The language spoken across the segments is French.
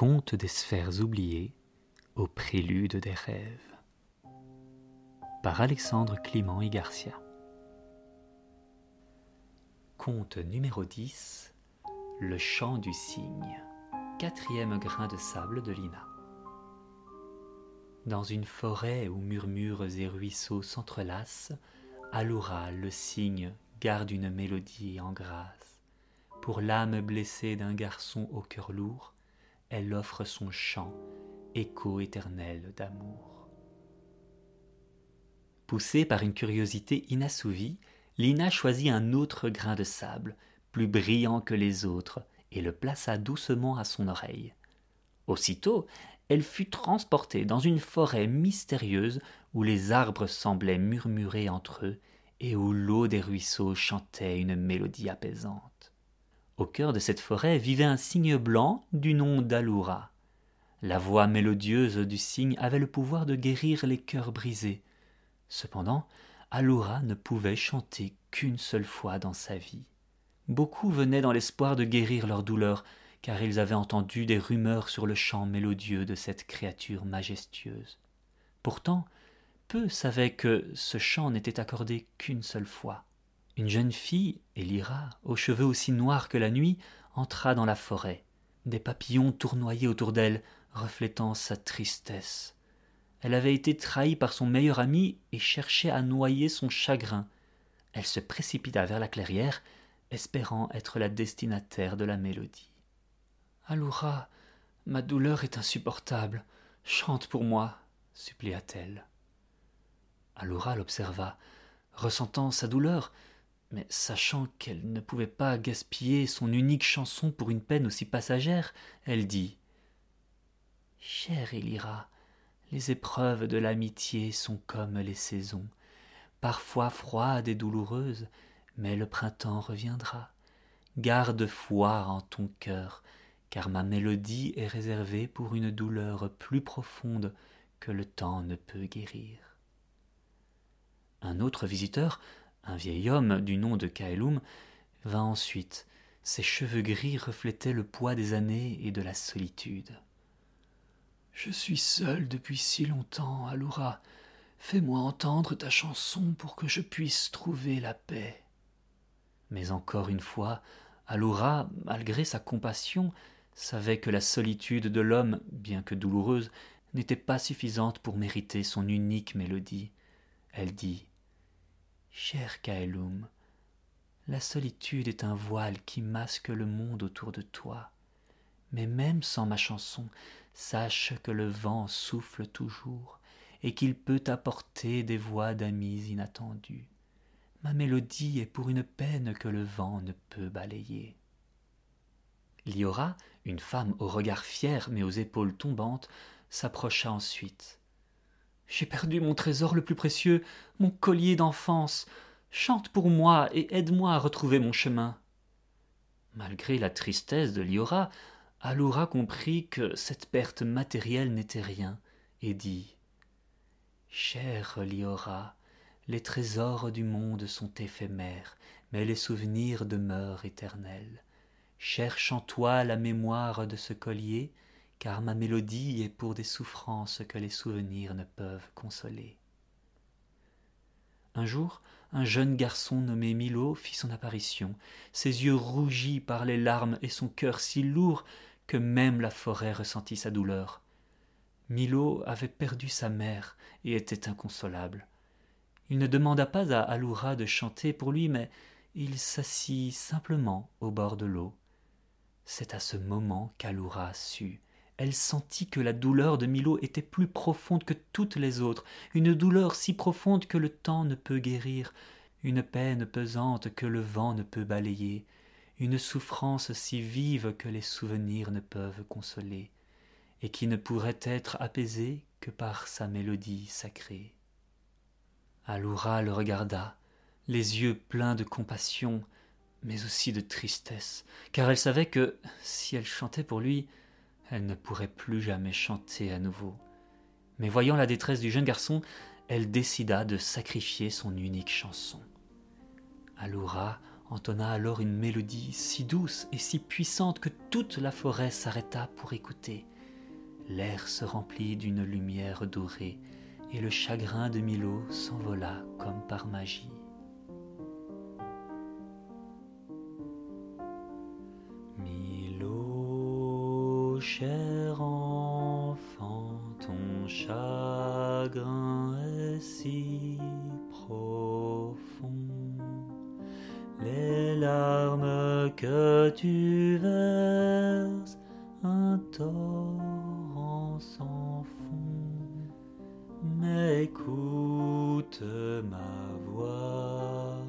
conte des sphères oubliées au prélude des rêves par Alexandre Clément et Garcia. Conte numéro 10 Le chant du cygne, quatrième grain de sable de Lina. Dans une forêt où murmures et ruisseaux s'entrelacent, Aloura, le cygne, garde une mélodie en grâce. Pour l'âme blessée d'un garçon au cœur lourd, elle offre son chant, écho éternel d'amour. Poussée par une curiosité inassouvie, Lina choisit un autre grain de sable, plus brillant que les autres, et le plaça doucement à son oreille. Aussitôt, elle fut transportée dans une forêt mystérieuse où les arbres semblaient murmurer entre eux et où l'eau des ruisseaux chantait une mélodie apaisante. Au cœur de cette forêt vivait un cygne blanc du nom d'Aloura. La voix mélodieuse du cygne avait le pouvoir de guérir les cœurs brisés. Cependant, Aloura ne pouvait chanter qu'une seule fois dans sa vie. Beaucoup venaient dans l'espoir de guérir leur douleur, car ils avaient entendu des rumeurs sur le chant mélodieux de cette créature majestueuse. Pourtant, peu savaient que ce chant n'était accordé qu'une seule fois. Une jeune fille, Elira, aux cheveux aussi noirs que la nuit, entra dans la forêt. Des papillons tournoyaient autour d'elle, reflétant sa tristesse. Elle avait été trahie par son meilleur ami et cherchait à noyer son chagrin. Elle se précipita vers la clairière, espérant être la destinataire de la mélodie. Aloura, ma douleur est insupportable. Chante pour moi, supplia-t-elle. Aloura l'observa, ressentant sa douleur, mais sachant qu'elle ne pouvait pas gaspiller son unique chanson pour une peine aussi passagère, elle dit Chère Elira, les épreuves de l'amitié sont comme les saisons, parfois froides et douloureuses, mais le printemps reviendra. Garde foi en ton cœur, car ma mélodie est réservée pour une douleur plus profonde que le temps ne peut guérir. Un autre visiteur, un vieil homme du nom de Kaelum vint ensuite. Ses cheveux gris reflétaient le poids des années et de la solitude. Je suis seul depuis si longtemps, Aloura. Fais-moi entendre ta chanson pour que je puisse trouver la paix. Mais encore une fois, Aloura, malgré sa compassion, savait que la solitude de l'homme, bien que douloureuse, n'était pas suffisante pour mériter son unique mélodie. Elle dit Cher Kaelum, la solitude est un voile qui masque le monde autour de toi. Mais même sans ma chanson, sache que le vent souffle toujours et qu'il peut apporter des voix d'amis inattendus. Ma mélodie est pour une peine que le vent ne peut balayer. Liora, une femme au regard fier mais aux épaules tombantes, s'approcha ensuite. J'ai perdu mon trésor le plus précieux, mon collier d'enfance. Chante pour moi et aide-moi à retrouver mon chemin. Malgré la tristesse de Liora, Aloura comprit que cette perte matérielle n'était rien, et dit Chère Liora, les trésors du monde sont éphémères, mais les souvenirs demeurent éternels. Cherche en toi la mémoire de ce collier, car ma mélodie est pour des souffrances que les souvenirs ne peuvent consoler. Un jour, un jeune garçon nommé Milo fit son apparition, ses yeux rougis par les larmes et son cœur si lourd que même la forêt ressentit sa douleur. Milo avait perdu sa mère et était inconsolable. Il ne demanda pas à Aloura de chanter pour lui, mais il s'assit simplement au bord de l'eau. C'est à ce moment qu'Aloura sut elle sentit que la douleur de Milo était plus profonde que toutes les autres, une douleur si profonde que le temps ne peut guérir, une peine pesante que le vent ne peut balayer, une souffrance si vive que les souvenirs ne peuvent consoler, et qui ne pourrait être apaisée que par sa mélodie sacrée. Aloura le regarda, les yeux pleins de compassion, mais aussi de tristesse, car elle savait que, si elle chantait pour lui, elle ne pourrait plus jamais chanter à nouveau. Mais voyant la détresse du jeune garçon, elle décida de sacrifier son unique chanson. Aloura entonna alors une mélodie si douce et si puissante que toute la forêt s'arrêta pour écouter. L'air se remplit d'une lumière dorée, et le chagrin de Milo s'envola comme par magie. Larmes que tu verses, un torrent sans fond. Mais écoute ma voix,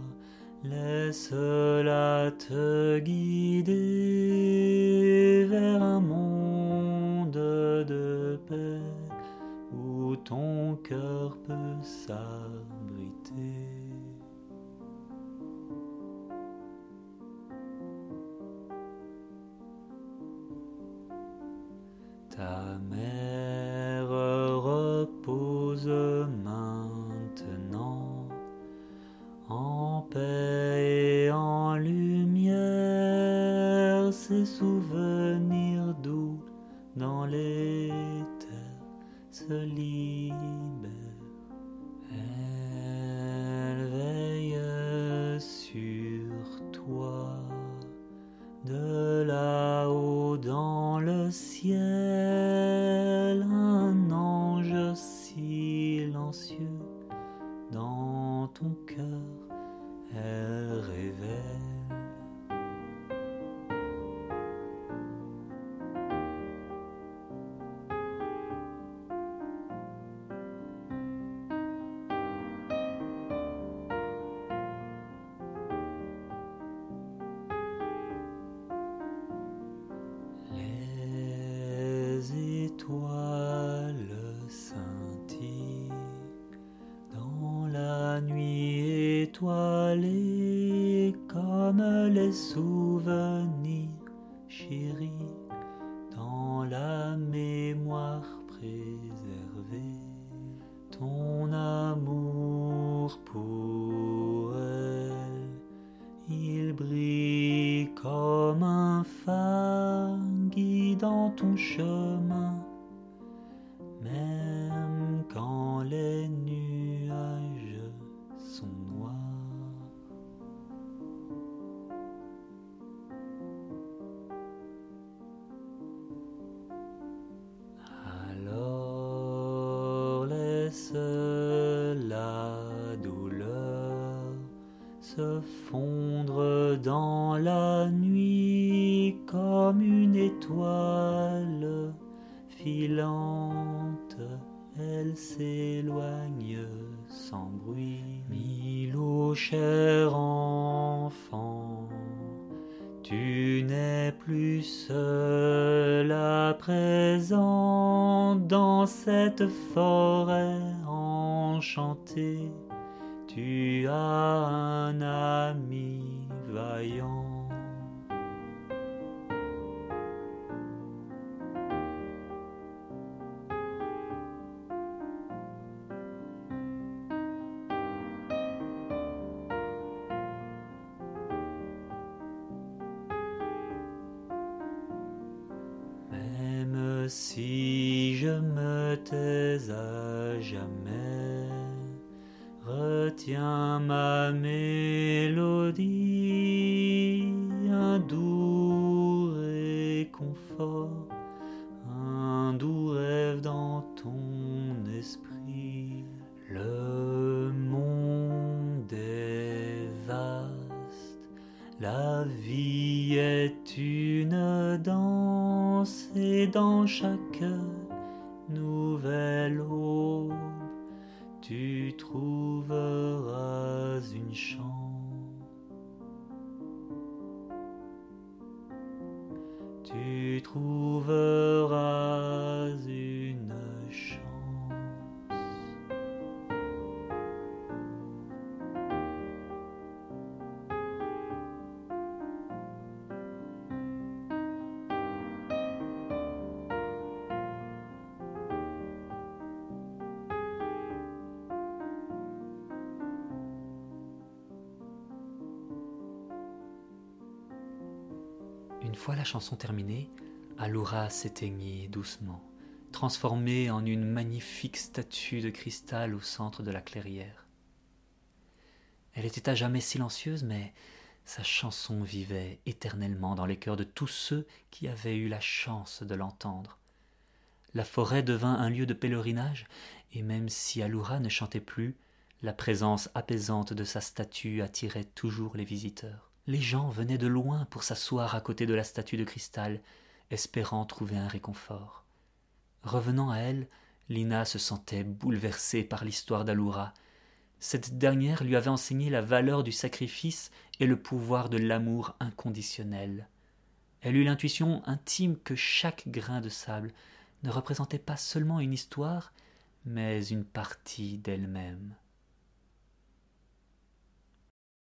laisse-la te guider vers un monde de paix où ton cœur peut s'abriter. Ses souvenirs doux dans les terres se libèrent. Elle veille sur toi de là-haut comme les souvenirs chéris dans la mémoire préservée. Ton amour pour elle, il brille comme un phare guidant ton chemin, se fondre dans la nuit comme une étoile filante. Elle s'éloigne sans bruit. Milo, cher enfant, tu n'es plus seul à présent dans cette forêt enchantée. Tu as un ami vaillant. Même si je me tais à jamais, retiens ma mélodie, un doux réconfort, un doux rêve dans ton esprit. Le monde est vaste, la vie est une danse et dans chaque nouvelle aube, tu trouveras une chance. Tu trouveras Une fois la chanson terminée, Alura s'éteignit doucement, transformée en une magnifique statue de cristal au centre de la clairière. Elle était à jamais silencieuse, mais sa chanson vivait éternellement dans les cœurs de tous ceux qui avaient eu la chance de l'entendre. La forêt devint un lieu de pèlerinage, et même si Alura ne chantait plus, la présence apaisante de sa statue attirait toujours les visiteurs. Les gens venaient de loin pour s'asseoir à côté de la statue de cristal, espérant trouver un réconfort. Revenant à elle, Lina se sentait bouleversée par l'histoire d'Alura. Cette dernière lui avait enseigné la valeur du sacrifice et le pouvoir de l'amour inconditionnel. Elle eut l'intuition intime que chaque grain de sable ne représentait pas seulement une histoire, mais une partie d'elle-même.